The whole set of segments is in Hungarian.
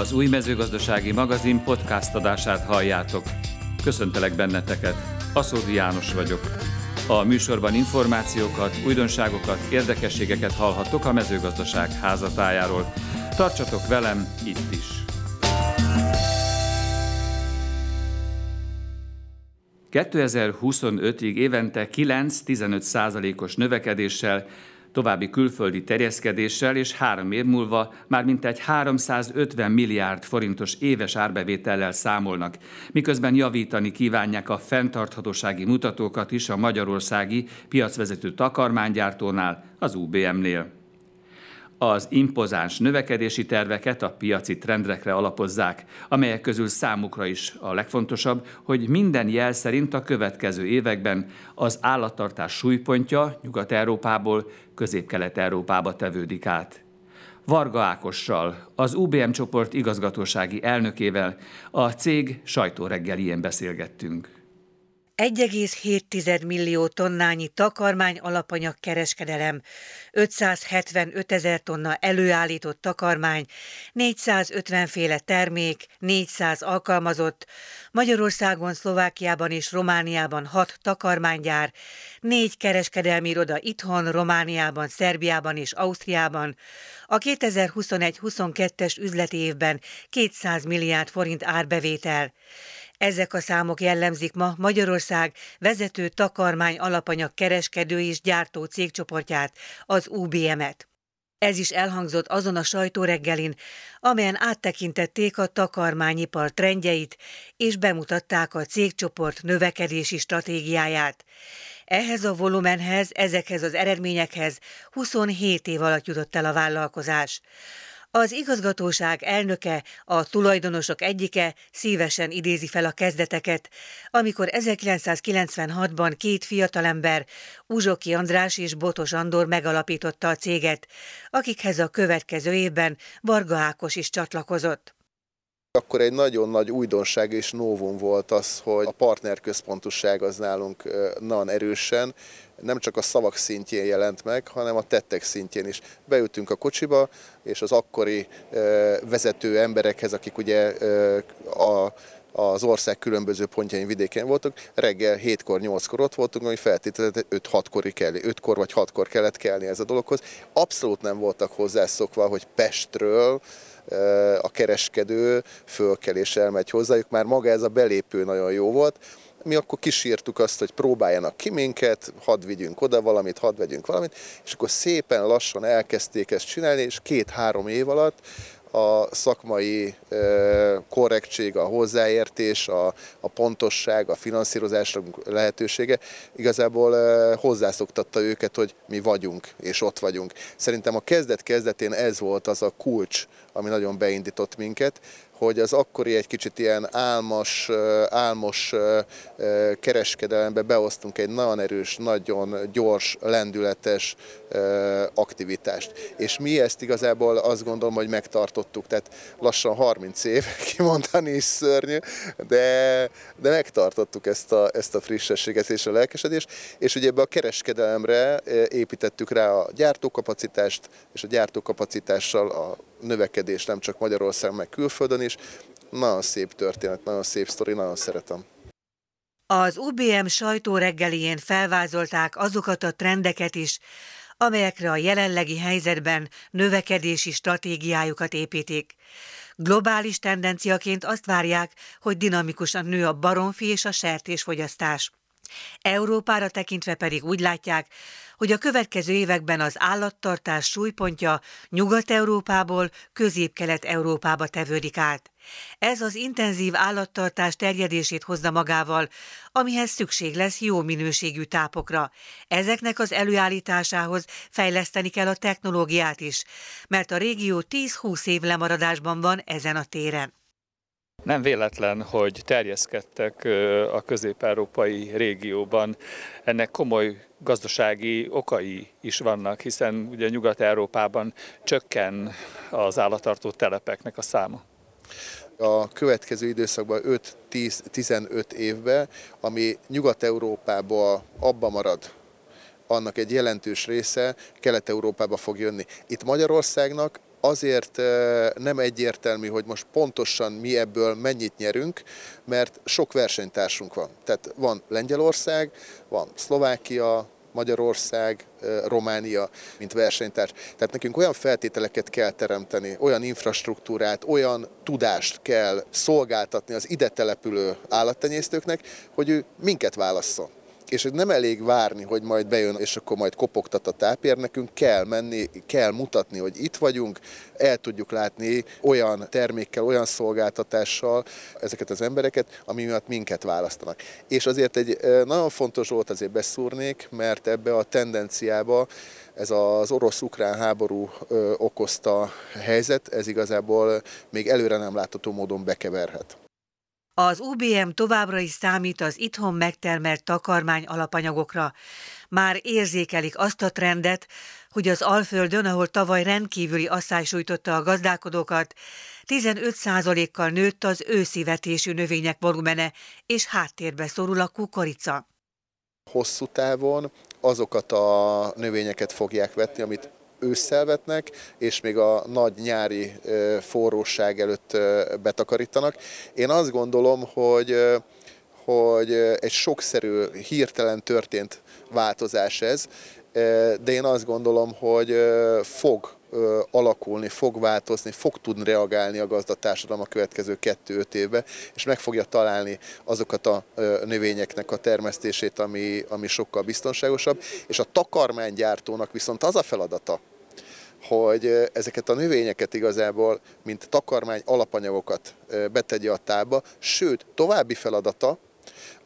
Az új mezőgazdasági magazin podcast adását halljátok. Köszöntelek benneteket, Aszódi János vagyok. A műsorban információkat, újdonságokat, érdekességeket hallhattok a mezőgazdaság házatájáról. Tartsatok velem itt is! 2025-ig évente 9-15 százalékos növekedéssel további külföldi terjeszkedéssel, és három év múlva már mintegy 350 milliárd forintos éves árbevétellel számolnak, miközben javítani kívánják a fenntarthatósági mutatókat is a magyarországi piacvezető takarmánygyártónál, az UBM-nél. Az impozáns növekedési terveket a piaci trendekre alapozzák, amelyek közül számukra is a legfontosabb, hogy minden jel szerint a következő években az állattartás súlypontja Nyugat-Európából Közép-Kelet-Európába tevődik át. Varga Ákossal, az UBM csoport igazgatósági elnökével a cég sajtóreggelién beszélgettünk. 1,7 millió tonnányi takarmány alapanyag kereskedelem, 575 ezer tonna előállított takarmány, 450 féle termék, 400 alkalmazott, Magyarországon, Szlovákiában és Romániában 6 takarmánygyár, 4 kereskedelmi iroda itthon, Romániában, Szerbiában és Ausztriában, a 2021-22-es üzleti évben 200 milliárd forint árbevétel. Ezek a számok jellemzik ma Magyarország vezető takarmány alapanyag kereskedő és gyártó cégcsoportját, az UBM-et. Ez is elhangzott azon a sajtóreggelin, amelyen áttekintették a takarmányipar trendjeit, és bemutatták a cégcsoport növekedési stratégiáját. Ehhez a volumenhez, ezekhez az eredményekhez 27 év alatt jutott el a vállalkozás. Az igazgatóság elnöke, a tulajdonosok egyike szívesen idézi fel a kezdeteket, amikor 1996-ban két fiatalember, Uzsoki András és Botos Andor megalapította a céget, akikhez a következő évben Varga Ákos is csatlakozott. Akkor egy nagyon nagy újdonság és novum volt az, hogy a partnerközpontosság az nálunk nagyon erősen, nem csak a szavak szintjén jelent meg, hanem a tettek szintjén is. Beültünk a kocsiba, és az akkori vezető emberekhez, akik ugye a az ország különböző pontjain vidéken voltunk, reggel 7-kor, 8-kor ott voltunk, ami feltételezett 5-6-kor kell, 5-kor vagy 6-kor kellett kelni ez a dologhoz. Abszolút nem voltak hozzászokva, hogy Pestről a kereskedő fölkel és elmegy hozzájuk, már maga ez a belépő nagyon jó volt, mi akkor kísértük azt, hogy próbáljanak ki minket, hadd vigyünk oda valamit, hadd vegyünk valamit, és akkor szépen lassan elkezdték ezt csinálni, és két-három év alatt a szakmai korrektség, a hozzáértés, a, a pontosság, a finanszírozás lehetősége igazából hozzászoktatta őket, hogy mi vagyunk, és ott vagyunk. Szerintem a kezdet-kezdetén ez volt az a kulcs, ami nagyon beindított minket, hogy az akkori egy kicsit ilyen álmos, álmos kereskedelembe beosztunk egy nagyon erős, nagyon gyors, lendületes aktivitást. És mi ezt igazából azt gondolom, hogy megtartottuk, tehát lassan 30 év, kimondani is szörnyű, de, de megtartottuk ezt a, ezt a frissességet és a lelkesedést, és ugye ebbe a kereskedelemre építettük rá a gyártókapacitást, és a gyártókapacitással a növekedés nem csak Magyarországon, meg külföldön is. Nagyon szép történet, nagyon szép sztori, nagyon szeretem. Az UBM sajtó reggelién felvázolták azokat a trendeket is, amelyekre a jelenlegi helyzetben növekedési stratégiájukat építik. Globális tendenciaként azt várják, hogy dinamikusan nő a baromfi és a sertésfogyasztás. Európára tekintve pedig úgy látják, hogy a következő években az állattartás súlypontja Nyugat-Európából Közép-Kelet-Európába tevődik át. Ez az intenzív állattartás terjedését hozza magával, amihez szükség lesz jó minőségű tápokra. Ezeknek az előállításához fejleszteni kell a technológiát is, mert a régió 10-20 év lemaradásban van ezen a téren. Nem véletlen, hogy terjeszkedtek a közép-európai régióban. Ennek komoly gazdasági okai is vannak, hiszen ugye Nyugat-Európában csökken az állattartó telepeknek a száma a következő időszakban 5-10-15 évben, ami Nyugat-Európába abba marad, annak egy jelentős része Kelet-Európába fog jönni. Itt Magyarországnak azért nem egyértelmű, hogy most pontosan mi ebből mennyit nyerünk, mert sok versenytársunk van. Tehát van Lengyelország, van Szlovákia, Magyarország, Románia, mint versenytárs. Tehát nekünk olyan feltételeket kell teremteni, olyan infrastruktúrát, olyan tudást kell szolgáltatni az ide települő állattenyésztőknek, hogy ő minket válasszon és nem elég várni, hogy majd bejön, és akkor majd kopogtat a tápér, nekünk kell menni, kell mutatni, hogy itt vagyunk, el tudjuk látni olyan termékkel, olyan szolgáltatással ezeket az embereket, ami miatt minket választanak. És azért egy nagyon fontos volt azért beszúrnék, mert ebbe a tendenciába ez az orosz-ukrán háború okozta helyzet, ez igazából még előre nem látható módon bekeverhet. Az UBM továbbra is számít az itthon megtermelt takarmány alapanyagokra. Már érzékelik azt a trendet, hogy az Alföldön, ahol tavaly rendkívüli asszály sújtotta a gazdálkodókat, 15%-kal nőtt az őszi vetésű növények volumene, és háttérbe szorul a kukorica. Hosszú távon azokat a növényeket fogják vetni, amit ősszel vetnek, és még a nagy nyári forróság előtt betakarítanak. Én azt gondolom, hogy hogy egy sokszerű, hirtelen történt változás ez, de én azt gondolom, hogy fog alakulni, fog változni, fog tudni reagálni a gazdatársadalom a következő kettő-öt évbe, és meg fogja találni azokat a növényeknek a termesztését, ami, ami sokkal biztonságosabb, és a takarmánygyártónak viszont az a feladata, hogy ezeket a növényeket igazából, mint takarmány alapanyagokat betegye a tába, sőt, további feladata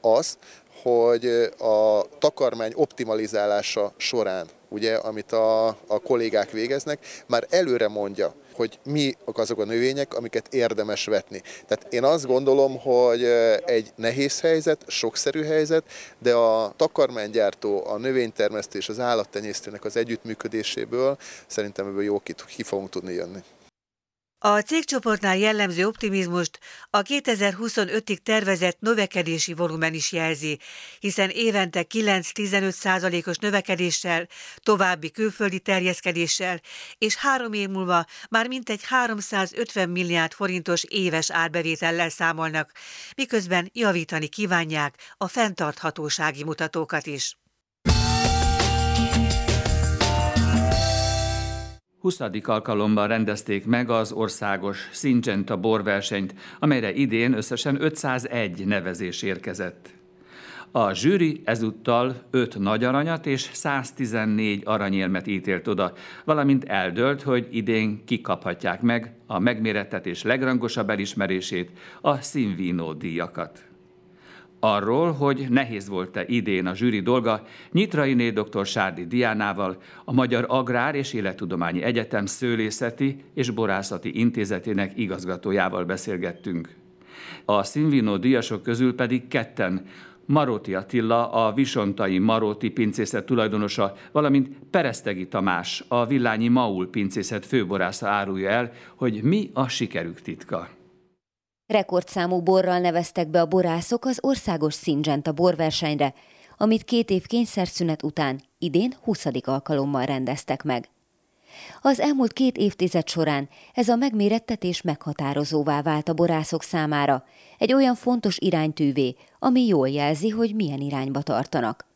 az, hogy a takarmány optimalizálása során, ugye, amit a, a kollégák végeznek, már előre mondja, hogy mi azok a növények, amiket érdemes vetni. Tehát én azt gondolom, hogy egy nehéz helyzet, sokszerű helyzet, de a takarmánygyártó, a növénytermesztés, az állattenyésztőnek az együttműködéséből szerintem ebből jó ki, fogunk tudni jönni. A cégcsoportnál jellemző optimizmust a 2025-ig tervezett növekedési volumen is jelzi, hiszen évente 9-15 százalékos növekedéssel, további külföldi terjeszkedéssel és három év múlva már mintegy 350 milliárd forintos éves árbevétellel számolnak, miközben javítani kívánják a fenntarthatósági mutatókat is. 20. alkalommal rendezték meg az országos Syngenta borversenyt, amelyre idén összesen 501 nevezés érkezett. A zsűri ezúttal 5 nagy aranyat és 114 aranyérmet ítélt oda, valamint eldölt, hogy idén kikaphatják meg a megmérettetés legrangosabb elismerését, a Sinvino díjakat. Arról, hogy nehéz volt-e idén a zsűri dolga, Nyitrainé dr. Sárdi Diánával, a Magyar Agrár és Élettudományi Egyetem Szőlészeti és Borászati Intézetének igazgatójával beszélgettünk. A színvinó díjasok közül pedig ketten, Maróti Attila, a Visontai Maróti pincészet tulajdonosa, valamint Peresztegi Tamás, a Villányi Maul pincészet főborásza árulja el, hogy mi a sikerük titka. Rekordszámú borral neveztek be a borászok az országos Syngenta borversenyre, amit két év kényszerszünet után idén 20. alkalommal rendeztek meg. Az elmúlt két évtized során ez a megmérettetés meghatározóvá vált a borászok számára, egy olyan fontos iránytűvé, ami jól jelzi, hogy milyen irányba tartanak.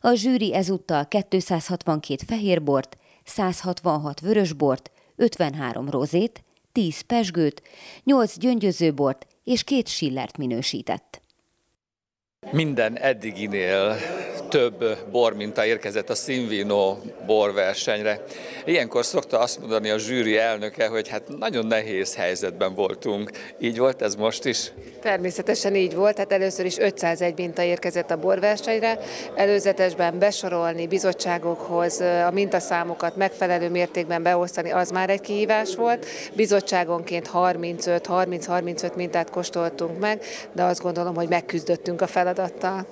A zsűri ezúttal 262 fehérbort, 166 vörösbort, 53 rozét, 10 pesgőt, 8 gyöngyözőbort és két sillert minősített. Minden eddiginél több borminta érkezett a Sinvino borversenyre. Ilyenkor szokta azt mondani a zsűri elnöke, hogy hát nagyon nehéz helyzetben voltunk. Így volt ez most is? Természetesen így volt, hát először is 501 minta érkezett a borversenyre, előzetesben besorolni bizottságokhoz a mintaszámokat megfelelő mértékben beosztani, az már egy kihívás volt. Bizottságonként 35-30-35 mintát kóstoltunk meg, de azt gondolom, hogy megküzdöttünk a feladattal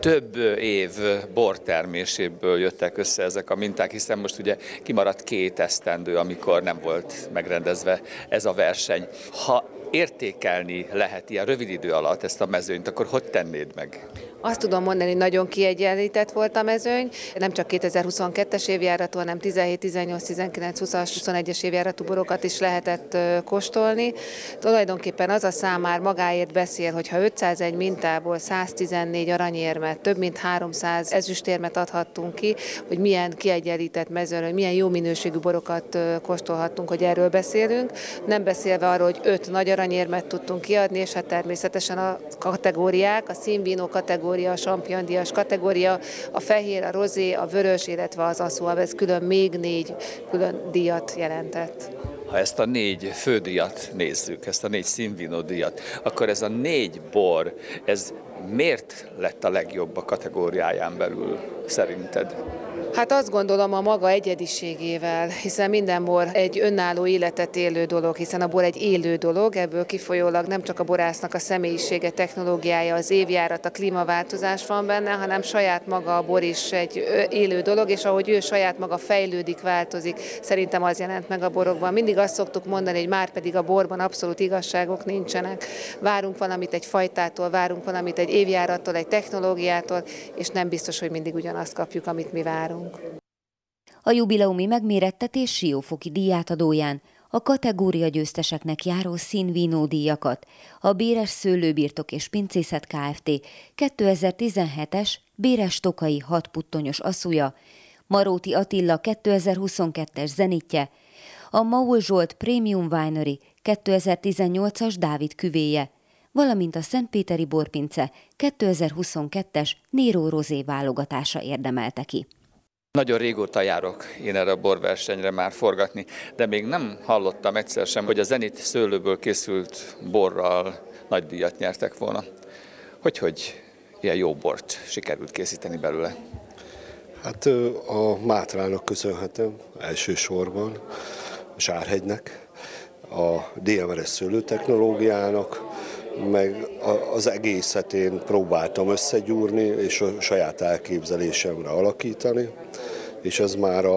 több év borterméséből jöttek össze ezek a minták, hiszen most ugye kimaradt két esztendő, amikor nem volt megrendezve ez a verseny. Ha értékelni lehet ilyen rövid idő alatt ezt a mezőnyt, akkor hogy tennéd meg? Azt tudom mondani, hogy nagyon kiegyenlített volt a mezőny, nem csak 2022-es évjáratú, hanem 17, 18, 19, 20-as, 21-es évjáratú borokat is lehetett kóstolni. Tulajdonképpen az a szám már magáért beszél, hogy ha 501 mintából 114 aranyérmet, több mint 300 ezüstérmet adhattunk ki, hogy milyen kiegyenlített mezőn, milyen jó minőségű borokat kóstolhattunk, hogy erről beszélünk. Nem beszélve arról, hogy 5 nagy aranyérmet tudtunk kiadni, és hát természetesen a kategóriák, a színvínó kategóriák, kategória, a Champion díjas kategória, a fehér, a rozé, a vörös, illetve az aszóab, ez külön még négy külön díjat jelentett. Ha ezt a négy fődíjat nézzük, ezt a négy színvino díjat, akkor ez a négy bor, ez miért lett a legjobb a kategóriáján belül szerinted? Hát azt gondolom a maga egyediségével, hiszen minden bor egy önálló életet élő dolog, hiszen a bor egy élő dolog, ebből kifolyólag nem csak a borásznak a személyisége, technológiája, az évjárat, a klímaváltozás van benne, hanem saját maga a bor is egy élő dolog, és ahogy ő saját maga fejlődik, változik, szerintem az jelent meg a borokban. Mindig azt szoktuk mondani, hogy már pedig a borban abszolút igazságok nincsenek. Várunk valamit egy fajtától, várunk valamit egy évjárattól, egy technológiától, és nem biztos, hogy mindig ugyanazt kapjuk, amit mi várunk várunk. A jubileumi megmérettetés Siófoki díjátadóján a kategória győzteseknek járó színvínó díjakat a Béres Szőlőbirtok és Pincészet Kft. 2017-es Béres Tokai hatputtonyos asszúja, Maróti Attila 2022-es zenitje, a Maul Zsolt Premium Winery 2018-as Dávid küvéje, valamint a Szentpéteri Borpince 2022-es Néró Rozé válogatása érdemelte ki. Nagyon régóta járok én erre a borversenyre már forgatni, de még nem hallottam egyszer sem, hogy a Zenit szőlőből készült borral nagy díjat nyertek volna. Hogy, hogy ilyen jó bort sikerült készíteni belőle? Hát a Mátrának köszönhetem elsősorban, a Sárhegynek, a DMRS szőlőtechnológiának, meg az egészet én próbáltam összegyúrni, és a saját elképzelésemre alakítani, és ez már a,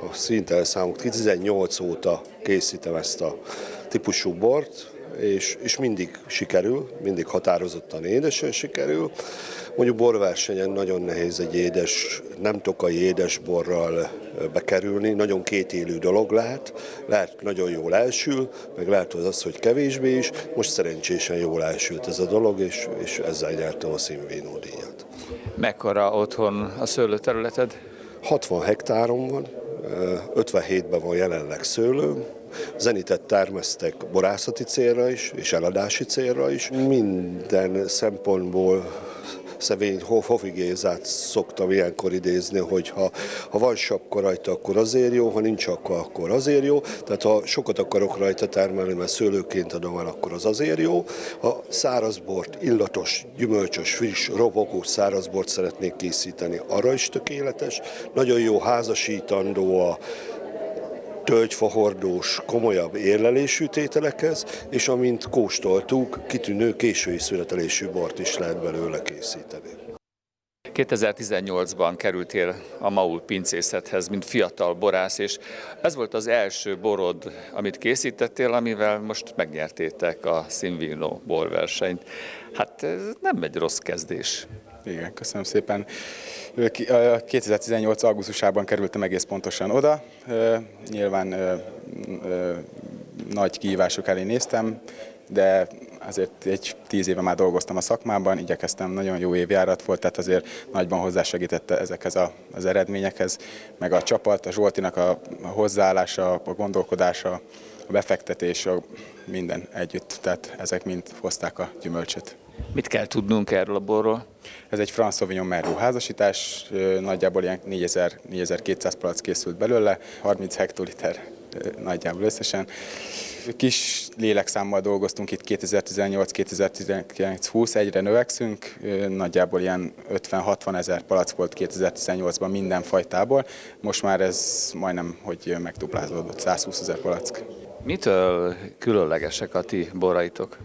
a szintelszámok 18 óta készítem ezt a típusú bort, és, és mindig sikerül, mindig határozottan édesen sikerül. Mondjuk borversenyen nagyon nehéz egy édes, nem tokai édesborral bekerülni, nagyon kétélű dolog lehet, lehet nagyon jól elsül, meg lehet az az, hogy kevésbé is, most szerencsésen jól elsült ez a dolog, és, és ezzel nyertem a színvínó díjat. Mekkora otthon a szőlőterületed? 60 hektárom van, 57-ben van jelenleg szőlő, zenitet termesztek borászati célra is, és eladási célra is. Minden szempontból Szevény Hofi Gézát szoktam ilyenkor idézni, hogy ha, ha van sapka rajta, akkor azért jó, ha nincs akkor, akkor azért jó. Tehát ha sokat akarok rajta termelni, mert szőlőként adom el, akkor az azért jó. Ha szárazbort, illatos, gyümölcsös, friss, robogó szárazbort szeretnék készíteni, arra is tökéletes. Nagyon jó házasítandó a tölgyfahordós, komolyabb érlelésű tételekhez, és amint kóstoltuk, kitűnő késői születelésű bort is lehet belőle készíteni. 2018-ban kerültél a Maul pincészethez, mint fiatal borász, és ez volt az első borod, amit készítettél, amivel most megnyertétek a Sinvino borversenyt. Hát ez nem egy rossz kezdés. Igen, köszönöm szépen. 2018. augusztusában kerültem egész pontosan oda. Nyilván nagy kihívások elé néztem, de azért egy tíz éve már dolgoztam a szakmában, igyekeztem, nagyon jó évjárat volt, tehát azért nagyban hozzásegítette ezekhez a, az eredményekhez, meg a csapat, a Zsoltinak a, hozzáállása, a gondolkodása, a befektetés, a minden együtt, tehát ezek mind hozták a gyümölcsöt. Mit kell tudnunk erről a borról? Ez egy Franz Sauvignon Merlot házasítás, nagyjából ilyen 4000, 4200 palac készült belőle, 30 hektoliter nagyjából összesen. Kis lélekszámmal dolgoztunk itt 2018-2019-20, egyre növekszünk, nagyjából ilyen 50-60 ezer palack volt 2018-ban minden fajtából, most már ez majdnem, hogy megduplázódott, 120 ezer palack. Mitől különlegesek a ti boraitok?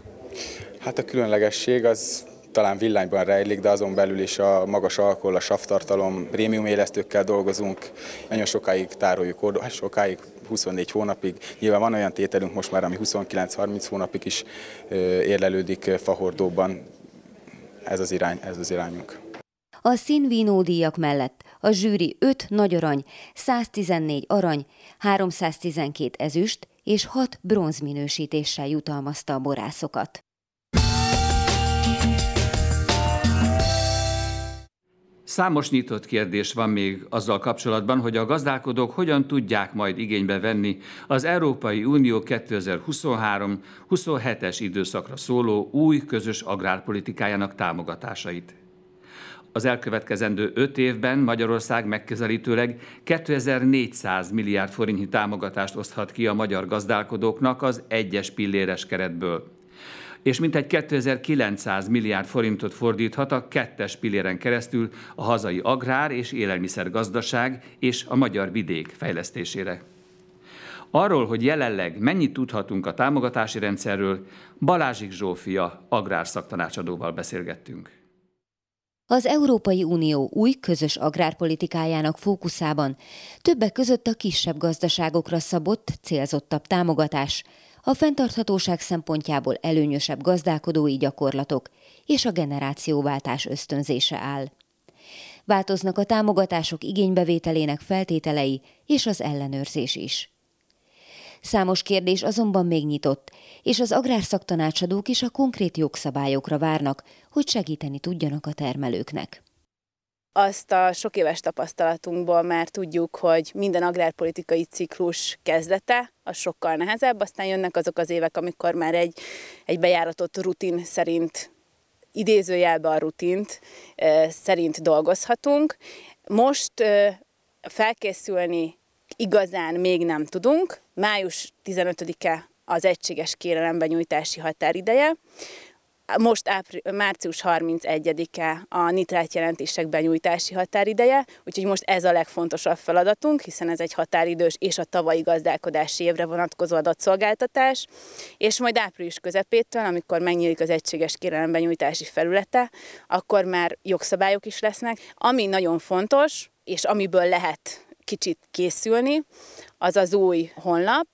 Hát a különlegesség az talán villányban rejlik, de azon belül is a magas alkohol, a savtartalom, prémium élesztőkkel dolgozunk, nagyon sokáig tároljuk, hát sokáig 24 hónapig. Nyilván van olyan tételünk most már, ami 29-30 hónapig is érlelődik fahordóban. ez az irány, ez az irányunk. A színvínó díjak mellett a zsűri 5 nagy arany, 114 arany, 312 ezüst és 6 bronz minősítéssel jutalmazta a borászokat. Számos nyitott kérdés van még azzal kapcsolatban, hogy a gazdálkodók hogyan tudják majd igénybe venni az Európai Unió 2023-27-es időszakra szóló új közös agrárpolitikájának támogatásait. Az elkövetkezendő öt évben Magyarország megközelítőleg 2400 milliárd forintnyi támogatást oszthat ki a magyar gazdálkodóknak az egyes pilléres keretből és mintegy 2900 milliárd forintot fordíthat a kettes pilléren keresztül a hazai agrár és élelmiszergazdaság és a magyar vidék fejlesztésére. Arról, hogy jelenleg mennyit tudhatunk a támogatási rendszerről, Balázsik Zsófia agrárszaktanácsadóval beszélgettünk. Az Európai Unió új közös agrárpolitikájának fókuszában többek között a kisebb gazdaságokra szabott, célzottabb támogatás, a fenntarthatóság szempontjából előnyösebb gazdálkodói gyakorlatok és a generációváltás ösztönzése áll. Változnak a támogatások igénybevételének feltételei és az ellenőrzés is. Számos kérdés azonban még nyitott, és az agrárszaktanácsadók is a konkrét jogszabályokra várnak, hogy segíteni tudjanak a termelőknek. Azt a sok éves tapasztalatunkból már tudjuk, hogy minden agrárpolitikai ciklus kezdete az sokkal nehezebb, aztán jönnek azok az évek, amikor már egy, egy bejáratott rutin szerint idézőjelbe a rutint szerint dolgozhatunk. Most felkészülni igazán még nem tudunk. Május 15-e az egységes kérelembenyújtási határideje. Most ápri- március 31-e a nitrát jelentések benyújtási határideje, úgyhogy most ez a legfontosabb feladatunk, hiszen ez egy határidős és a tavalyi gazdálkodási évre vonatkozó adatszolgáltatás, és majd április közepétől, amikor megnyílik az egységes kérelembenyújtási felülete, akkor már jogszabályok is lesznek. Ami nagyon fontos, és amiből lehet kicsit készülni, az az új honlap,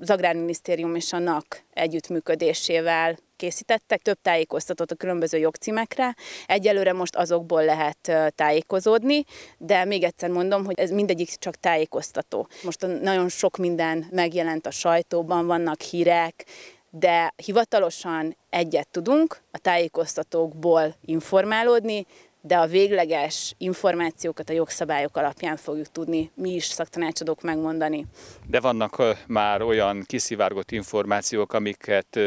az Agrárminisztérium és a NAK együttműködésével készítettek, több tájékoztatót a különböző jogcímekre. Egyelőre most azokból lehet tájékozódni, de még egyszer mondom, hogy ez mindegyik csak tájékoztató. Most nagyon sok minden megjelent a sajtóban, vannak hírek, de hivatalosan egyet tudunk a tájékoztatókból informálódni, de a végleges információkat a jogszabályok alapján fogjuk tudni mi is szaktanácsadók megmondani. De vannak már olyan kiszivárgott információk, amiket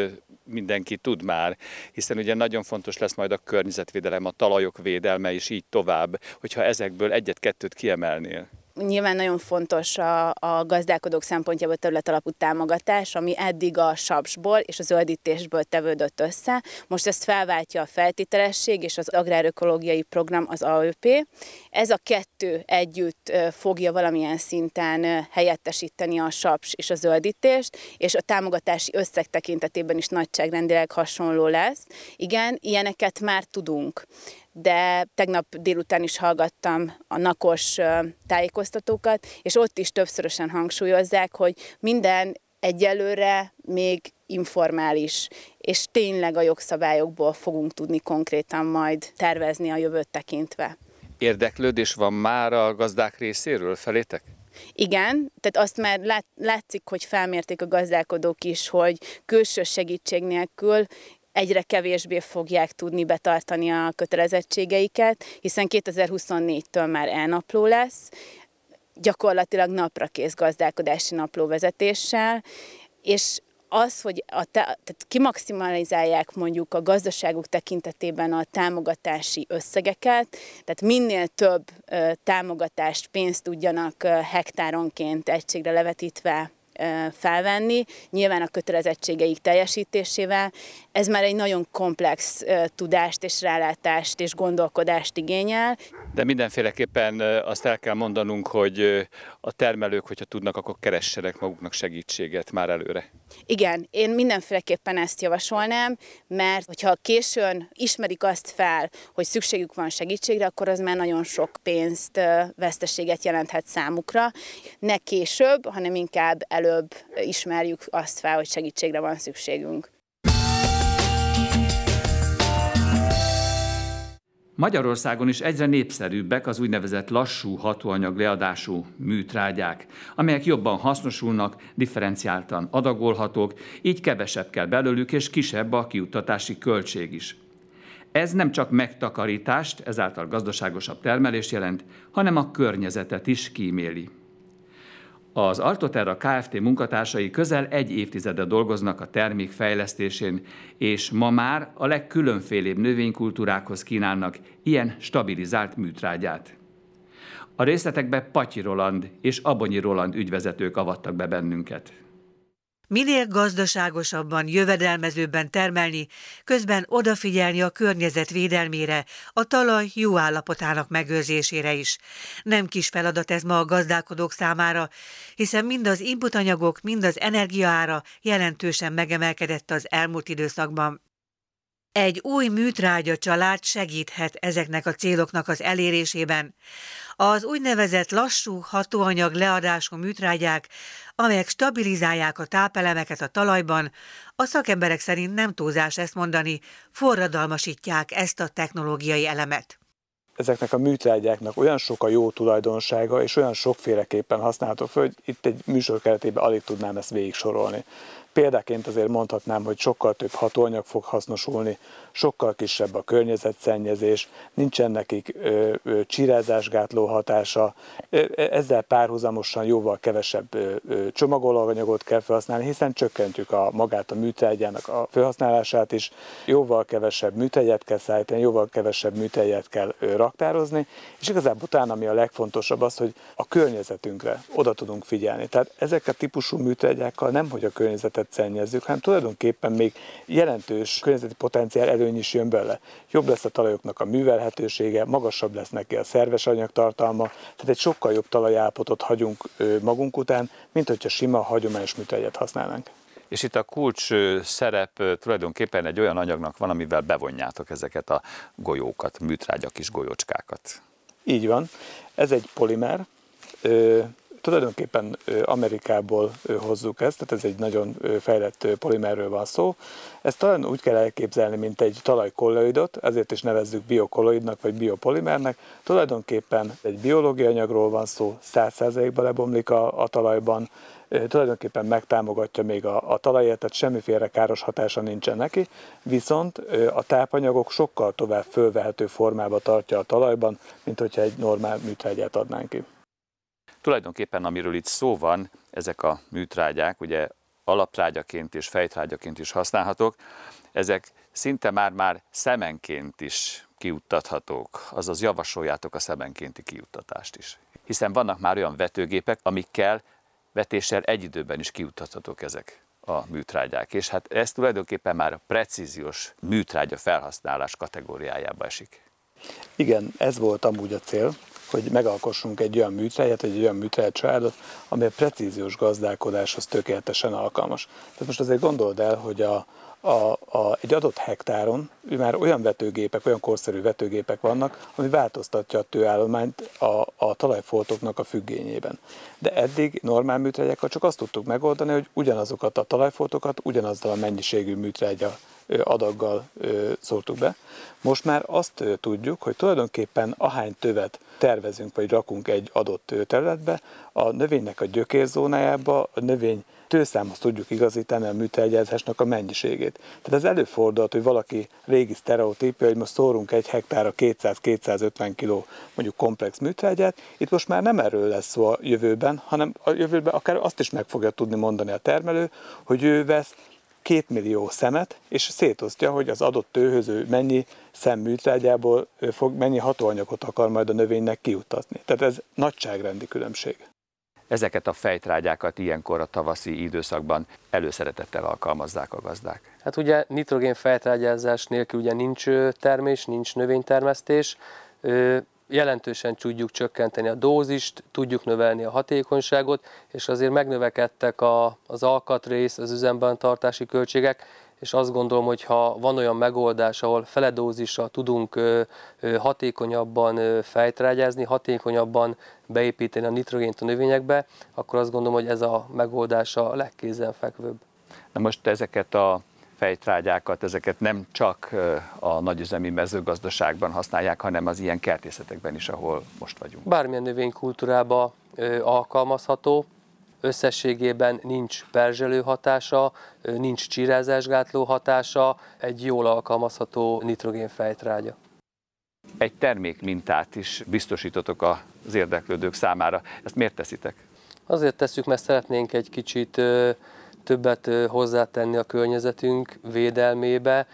mindenki tud már, hiszen ugye nagyon fontos lesz majd a környezetvédelem, a talajok védelme és így tovább, hogyha ezekből egyet-kettőt kiemelnél. Nyilván nagyon fontos a, a gazdálkodók szempontjából területalapú támogatás, ami eddig a sapsból és a zöldítésből tevődött össze. Most ezt felváltja a feltételesség és az agrárökológiai program, az AÖP. Ez a kettő együtt fogja valamilyen szinten helyettesíteni a saps és a zöldítést, és a támogatási összeg tekintetében is nagyságrendileg hasonló lesz. Igen, ilyeneket már tudunk de tegnap délután is hallgattam a nakos tájékoztatókat, és ott is többszörösen hangsúlyozzák, hogy minden egyelőre még informális, és tényleg a jogszabályokból fogunk tudni konkrétan majd tervezni a jövőt tekintve. Érdeklődés van már a gazdák részéről felétek? Igen, tehát azt már lát, látszik, hogy felmérték a gazdálkodók is, hogy külső segítség nélkül egyre kevésbé fogják tudni betartani a kötelezettségeiket, hiszen 2024-től már elnapló lesz, gyakorlatilag napra kész gazdálkodási napló vezetéssel, és az, hogy a te, tehát kimaximalizálják mondjuk a gazdaságuk tekintetében a támogatási összegeket, tehát minél több ö, támogatást, pénzt tudjanak ö, hektáronként egységre levetítve felvenni, nyilván a kötelezettségeik teljesítésével. Ez már egy nagyon komplex tudást és rálátást és gondolkodást igényel. De mindenféleképpen azt el kell mondanunk, hogy a termelők, hogyha tudnak, akkor keressenek maguknak segítséget már előre. Igen, én mindenféleképpen ezt javasolnám, mert hogyha későn ismerik azt fel, hogy szükségük van segítségre, akkor az már nagyon sok pénzt, veszteséget jelenthet számukra. Ne később, hanem inkább előbb ismerjük azt fel, hogy segítségre van szükségünk. Magyarországon is egyre népszerűbbek az úgynevezett lassú hatóanyag leadású műtrágyák, amelyek jobban hasznosulnak, differenciáltan adagolhatók, így kevesebb kell belőlük, és kisebb a kiuttatási költség is. Ez nem csak megtakarítást, ezáltal gazdaságosabb termelést jelent, hanem a környezetet is kíméli. Az Altoterra Kft. munkatársai közel egy évtizede dolgoznak a termék fejlesztésén, és ma már a legkülönfélébb növénykultúrákhoz kínálnak ilyen stabilizált műtrágyát. A részletekbe Patyi Roland és Abonyi Roland ügyvezetők avattak be bennünket. Minél gazdaságosabban, jövedelmezőbben termelni, közben odafigyelni a környezet védelmére, a talaj jó állapotának megőrzésére is. Nem kis feladat ez ma a gazdálkodók számára, hiszen mind az inputanyagok, mind az energiaára jelentősen megemelkedett az elmúlt időszakban. Egy új műtrágya család segíthet ezeknek a céloknak az elérésében. Az úgynevezett lassú hatóanyag leadású műtrágyák, amelyek stabilizálják a tápelemeket a talajban, a szakemberek szerint nem túlzás ezt mondani, forradalmasítják ezt a technológiai elemet ezeknek a műtrágyáknak olyan sok a jó tulajdonsága, és olyan sokféleképpen használható hogy itt egy műsor keretében alig tudnám ezt végig sorolni. Példaként azért mondhatnám, hogy sokkal több hatóanyag fog hasznosulni, sokkal kisebb a környezetszennyezés, nincsen nekik ö, ö, csirázásgátló hatása, ezzel párhuzamosan jóval kevesebb ö, ö, csomagolóanyagot kell felhasználni, hiszen csökkentjük a magát a műtrágyának a felhasználását is, jóval kevesebb műtegyet kell szállítani, jóval kevesebb műtegyet kell ö, raktározni, és igazából utána ami a legfontosabb az, hogy a környezetünkre oda tudunk figyelni. Tehát ezek a típusú műtrágyákkal nem, hogy a környezetet szennyezzük, hanem tulajdonképpen még jelentős környezeti potenciál elő előny is jön bele. Jobb lesz a talajoknak a művelhetősége, magasabb lesz neki a szerves anyagtartalma, tehát egy sokkal jobb talajállapotot hagyunk magunk után, mint hogyha sima, hagyományos műtegyet használnánk. És itt a kulcs szerep tulajdonképpen egy olyan anyagnak van, amivel bevonjátok ezeket a golyókat, műtrágya kis golyócskákat. Így van. Ez egy polimer, Tulajdonképpen Amerikából hozzuk ezt, tehát ez egy nagyon fejlett polimerről van szó. Ezt talán úgy kell elképzelni, mint egy talajkolloidot, ezért is nevezzük biokolloidnak vagy biopolimernek. Tulajdonképpen egy biológiai anyagról van szó, 100%-ba lebomlik a, a talajban, tulajdonképpen megtámogatja még a, a talaját, tehát semmiféle káros hatása nincsen neki, viszont a tápanyagok sokkal tovább fölvehető formába tartja a talajban, mint hogyha egy normál műtrágyát adnánk ki. Tulajdonképpen amiről itt szó van, ezek a műtrágyák, ugye alaptrágyaként és fejtrágyaként is használhatók, ezek szinte már-már szemenként is kiuttathatók, azaz javasoljátok a szemenkénti kiuttatást is. Hiszen vannak már olyan vetőgépek, amikkel vetéssel egy időben is kiuttathatók ezek a műtrágyák, és hát ez tulajdonképpen már a precíziós műtrágya felhasználás kategóriájába esik. Igen, ez volt amúgy a cél, hogy megalkossunk egy olyan műtrágyat, egy olyan műtrágy családot, amely a precíziós gazdálkodáshoz tökéletesen alkalmas. Tehát most azért gondold el, hogy a, a, a, egy adott hektáron már olyan vetőgépek, olyan korszerű vetőgépek vannak, ami változtatja a tőállományt a, a talajfoltoknak a függényében. De eddig normál műtrágyakkal csak azt tudtuk megoldani, hogy ugyanazokat a talajfoltokat ugyanazzal a mennyiségű műtrágya adaggal szórtuk be. Most már azt tudjuk, hogy tulajdonképpen ahány tövet tervezünk vagy rakunk egy adott területbe, a növénynek a gyökérzónájába a növény tőszámhoz tudjuk igazítani a műtrágyázásnak a mennyiségét. Tehát ez előfordult, hogy valaki régi sztereotípia, hogy most szórunk egy hektára 200-250 kg mondjuk komplex műtrágyát, itt most már nem erről lesz szó a jövőben, hanem a jövőben akár azt is meg fogja tudni mondani a termelő, hogy ő vesz két millió szemet, és szétosztja, hogy az adott tőhöző mennyi szemműtrágyából fog, mennyi hatóanyagot akar majd a növénynek kiutatni. Tehát ez nagyságrendi különbség. Ezeket a fejtrágyákat ilyenkor a tavaszi időszakban előszeretettel alkalmazzák a gazdák. Hát ugye nitrogén fejtrágyázás nélkül ugye nincs termés, nincs növénytermesztés, jelentősen tudjuk csökkenteni a dózist, tudjuk növelni a hatékonyságot, és azért megnövekedtek a, az alkatrész, az üzemben tartási költségek, és azt gondolom, hogy ha van olyan megoldás, ahol feledózisra tudunk hatékonyabban fejtrágyázni, hatékonyabban beépíteni a nitrogént a növényekbe, akkor azt gondolom, hogy ez a megoldás a legkézenfekvőbb. Na most ezeket a fejtrágyákat, ezeket nem csak a nagyüzemi mezőgazdaságban használják, hanem az ilyen kertészetekben is, ahol most vagyunk. Bármilyen növénykultúrába alkalmazható, összességében nincs perzselő hatása, nincs csirázásgátló hatása, egy jól alkalmazható nitrogén fejtrágya. Egy termékmintát is biztosítotok az érdeklődők számára. Ezt miért teszitek? Azért tesszük, mert szeretnénk egy kicsit többet hozzátenni a környezetünk védelmébe.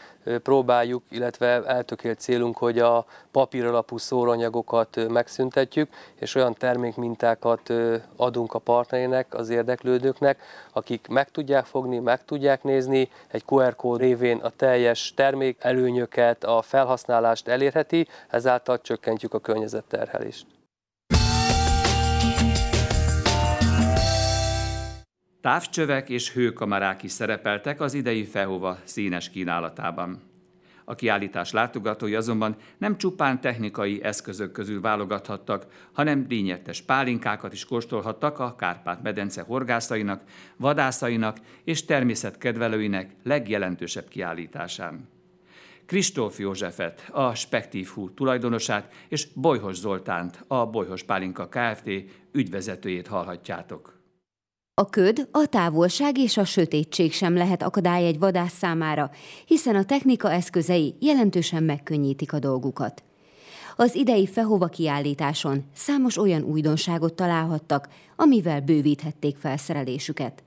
Próbáljuk, illetve eltökélt célunk, hogy a papír alapú szóranyagokat megszüntetjük, és olyan termékmintákat adunk a partnerének, az érdeklődőknek, akik meg tudják fogni, meg tudják nézni, egy QR kód révén a teljes termék előnyöket, a felhasználást elérheti, ezáltal csökkentjük a környezetterhelést. Távcsövek és hőkamerák is szerepeltek az idei Fehova színes kínálatában. A kiállítás látogatói azonban nem csupán technikai eszközök közül válogathattak, hanem dínyertes pálinkákat is kóstolhattak a Kárpát-medence horgászainak, vadászainak és természetkedvelőinek legjelentősebb kiállításán. Kristóf Józsefet, a Spektív Hú tulajdonosát és Bolyhos Zoltánt, a Bolyhos Pálinka Kft. ügyvezetőjét hallhatjátok. A köd, a távolság és a sötétség sem lehet akadály egy vadász számára, hiszen a technika eszközei jelentősen megkönnyítik a dolgukat. Az idei Fehova kiállításon számos olyan újdonságot találhattak, amivel bővíthették felszerelésüket.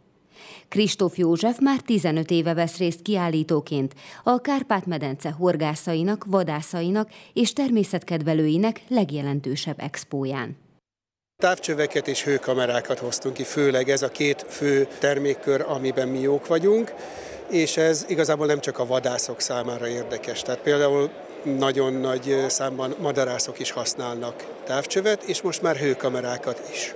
Kristóf József már 15 éve vesz részt kiállítóként a Kárpát-medence horgászainak, vadászainak és természetkedvelőinek legjelentősebb expóján. Távcsöveket és hőkamerákat hoztunk ki, főleg ez a két fő termékkör, amiben mi jók vagyunk, és ez igazából nem csak a vadászok számára érdekes. Tehát például nagyon nagy számban madarászok is használnak távcsövet, és most már hőkamerákat is.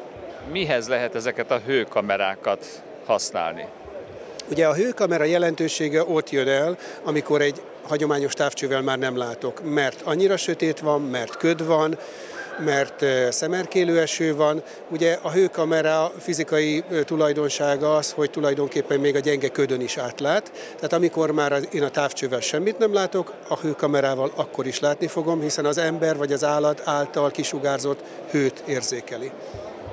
Mihez lehet ezeket a hőkamerákat használni? Ugye a hőkamera jelentősége ott jön el, amikor egy hagyományos távcsővel már nem látok, mert annyira sötét van, mert köd van, mert szemerkélő eső van. Ugye a hőkamera fizikai tulajdonsága az, hogy tulajdonképpen még a gyenge ködön is átlát. Tehát amikor már én a távcsővel semmit nem látok, a hőkamerával akkor is látni fogom, hiszen az ember vagy az állat által kisugárzott hőt érzékeli.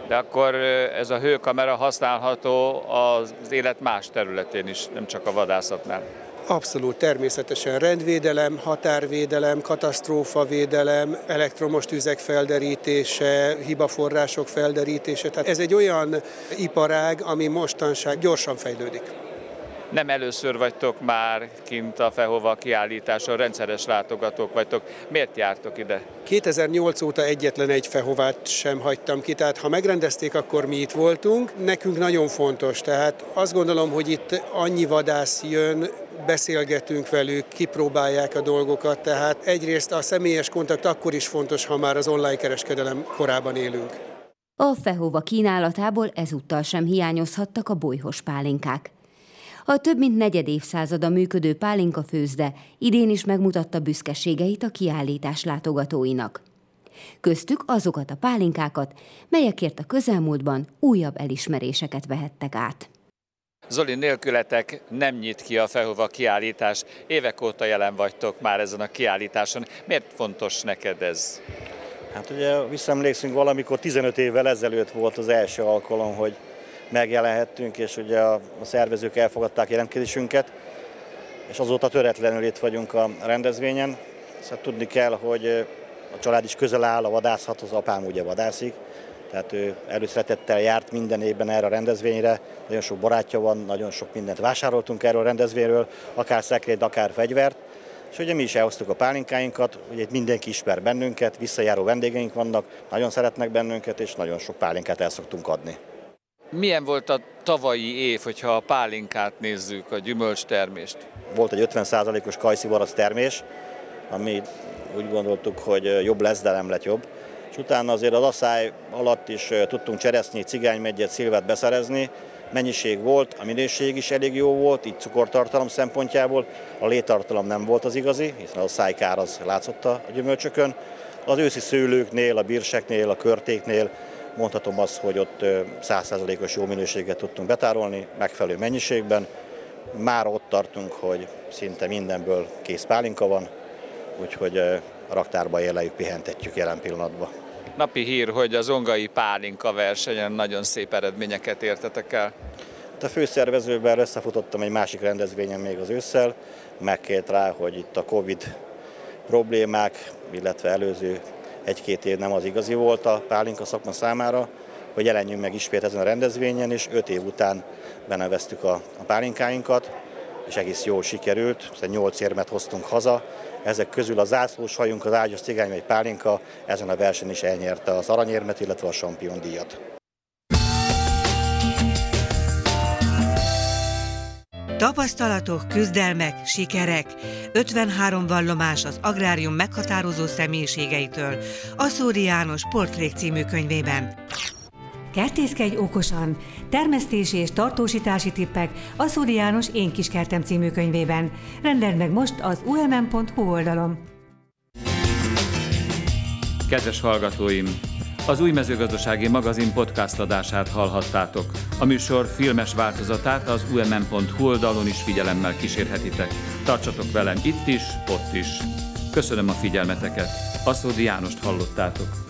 De akkor ez a hőkamera használható az élet más területén is, nem csak a vadászatnál. Abszolút, természetesen rendvédelem, határvédelem, katasztrófavédelem, elektromos tüzek felderítése, hibaforrások felderítése. Tehát ez egy olyan iparág, ami mostanság gyorsan fejlődik. Nem először vagytok már kint a Fehova kiállításon, rendszeres látogatók vagytok. Miért jártok ide? 2008 óta egyetlen egy Fehovát sem hagytam ki, tehát ha megrendezték, akkor mi itt voltunk. Nekünk nagyon fontos, tehát azt gondolom, hogy itt annyi vadász jön, beszélgetünk velük, kipróbálják a dolgokat, tehát egyrészt a személyes kontakt akkor is fontos, ha már az online kereskedelem korában élünk. A Fehova kínálatából ezúttal sem hiányozhattak a bolyhos pálinkák. A több mint negyed évszázada működő pálinka főzde idén is megmutatta büszkeségeit a kiállítás látogatóinak. Köztük azokat a pálinkákat, melyekért a közelmúltban újabb elismeréseket vehettek át. Zoli, nélkületek nem nyit ki a Fehova kiállítás. Évek óta jelen vagytok már ezen a kiállításon. Miért fontos neked ez? Hát ugye visszaemlékszünk, valamikor 15 évvel ezelőtt volt az első alkalom, hogy megjelenhettünk, és ugye a, szervezők elfogadták jelentkezésünket, és azóta töretlenül itt vagyunk a rendezvényen. Szóval tudni kell, hogy a család is közel áll a vadászathoz, apám ugye vadászik, tehát ő előszeretettel járt minden évben erre a rendezvényre, nagyon sok barátja van, nagyon sok mindent vásároltunk erről a rendezvényről, akár szekrényt, akár fegyvert, és ugye mi is elhoztuk a pálinkáinkat, ugye itt mindenki ismer bennünket, visszajáró vendégeink vannak, nagyon szeretnek bennünket, és nagyon sok pálinkát el szoktunk adni. Milyen volt a tavalyi év, hogyha a pálinkát nézzük, a gyümölcstermést? Volt egy 50%-os kajszivarasz termés, ami úgy gondoltuk, hogy jobb lesz, de nem lett jobb és utána azért az asszály alatt is tudtunk cseresznyi, cigánymegyet, szilvet beszerezni, mennyiség volt, a minőség is elég jó volt, így cukortartalom szempontjából, a létartalom nem volt az igazi, hiszen a szájkár az látszott a gyümölcsökön. Az őszi szőlőknél, a bírseknél, a körtéknél mondhatom azt, hogy ott százszázalékos jó minőséget tudtunk betárolni, megfelelő mennyiségben, Már ott tartunk, hogy szinte mindenből kész pálinka van, úgyhogy a raktárba éleljük, pihentetjük jelen pillanatban. Napi hír, hogy az ongai pálinka versenyen nagyon szép eredményeket értetek el. Hát a főszervezőben összefutottam egy másik rendezvényen még az ősszel, megkért rá, hogy itt a Covid problémák, illetve előző egy-két év nem az igazi volt a pálinka szakma számára, hogy jelenjünk meg ismét ezen a rendezvényen, és öt év után beneveztük a, a pálinkáinkat, és egész jól sikerült, hiszen nyolc érmet hoztunk haza. Ezek közül a zászlós hajunk, az ágyas cigány vagy pálinka ezen a versenyen is elnyerte az aranyérmet, illetve a sampion díjat. Tapasztalatok, küzdelmek, sikerek. 53 vallomás az agrárium meghatározó személyiségeitől. Aszóri János Portrék című könyvében. Kertészkedj okosan! Termesztési és tartósítási tippek a Szóri János Én kis kertem című könyvében. Rendeld meg most az umm.hu oldalon. Kedves hallgatóim! Az új mezőgazdasági magazin podcast adását hallhattátok. A műsor filmes változatát az umm.hu oldalon is figyelemmel kísérhetitek. Tartsatok velem itt is, ott is. Köszönöm a figyelmeteket. Aszódi Jánost hallottátok.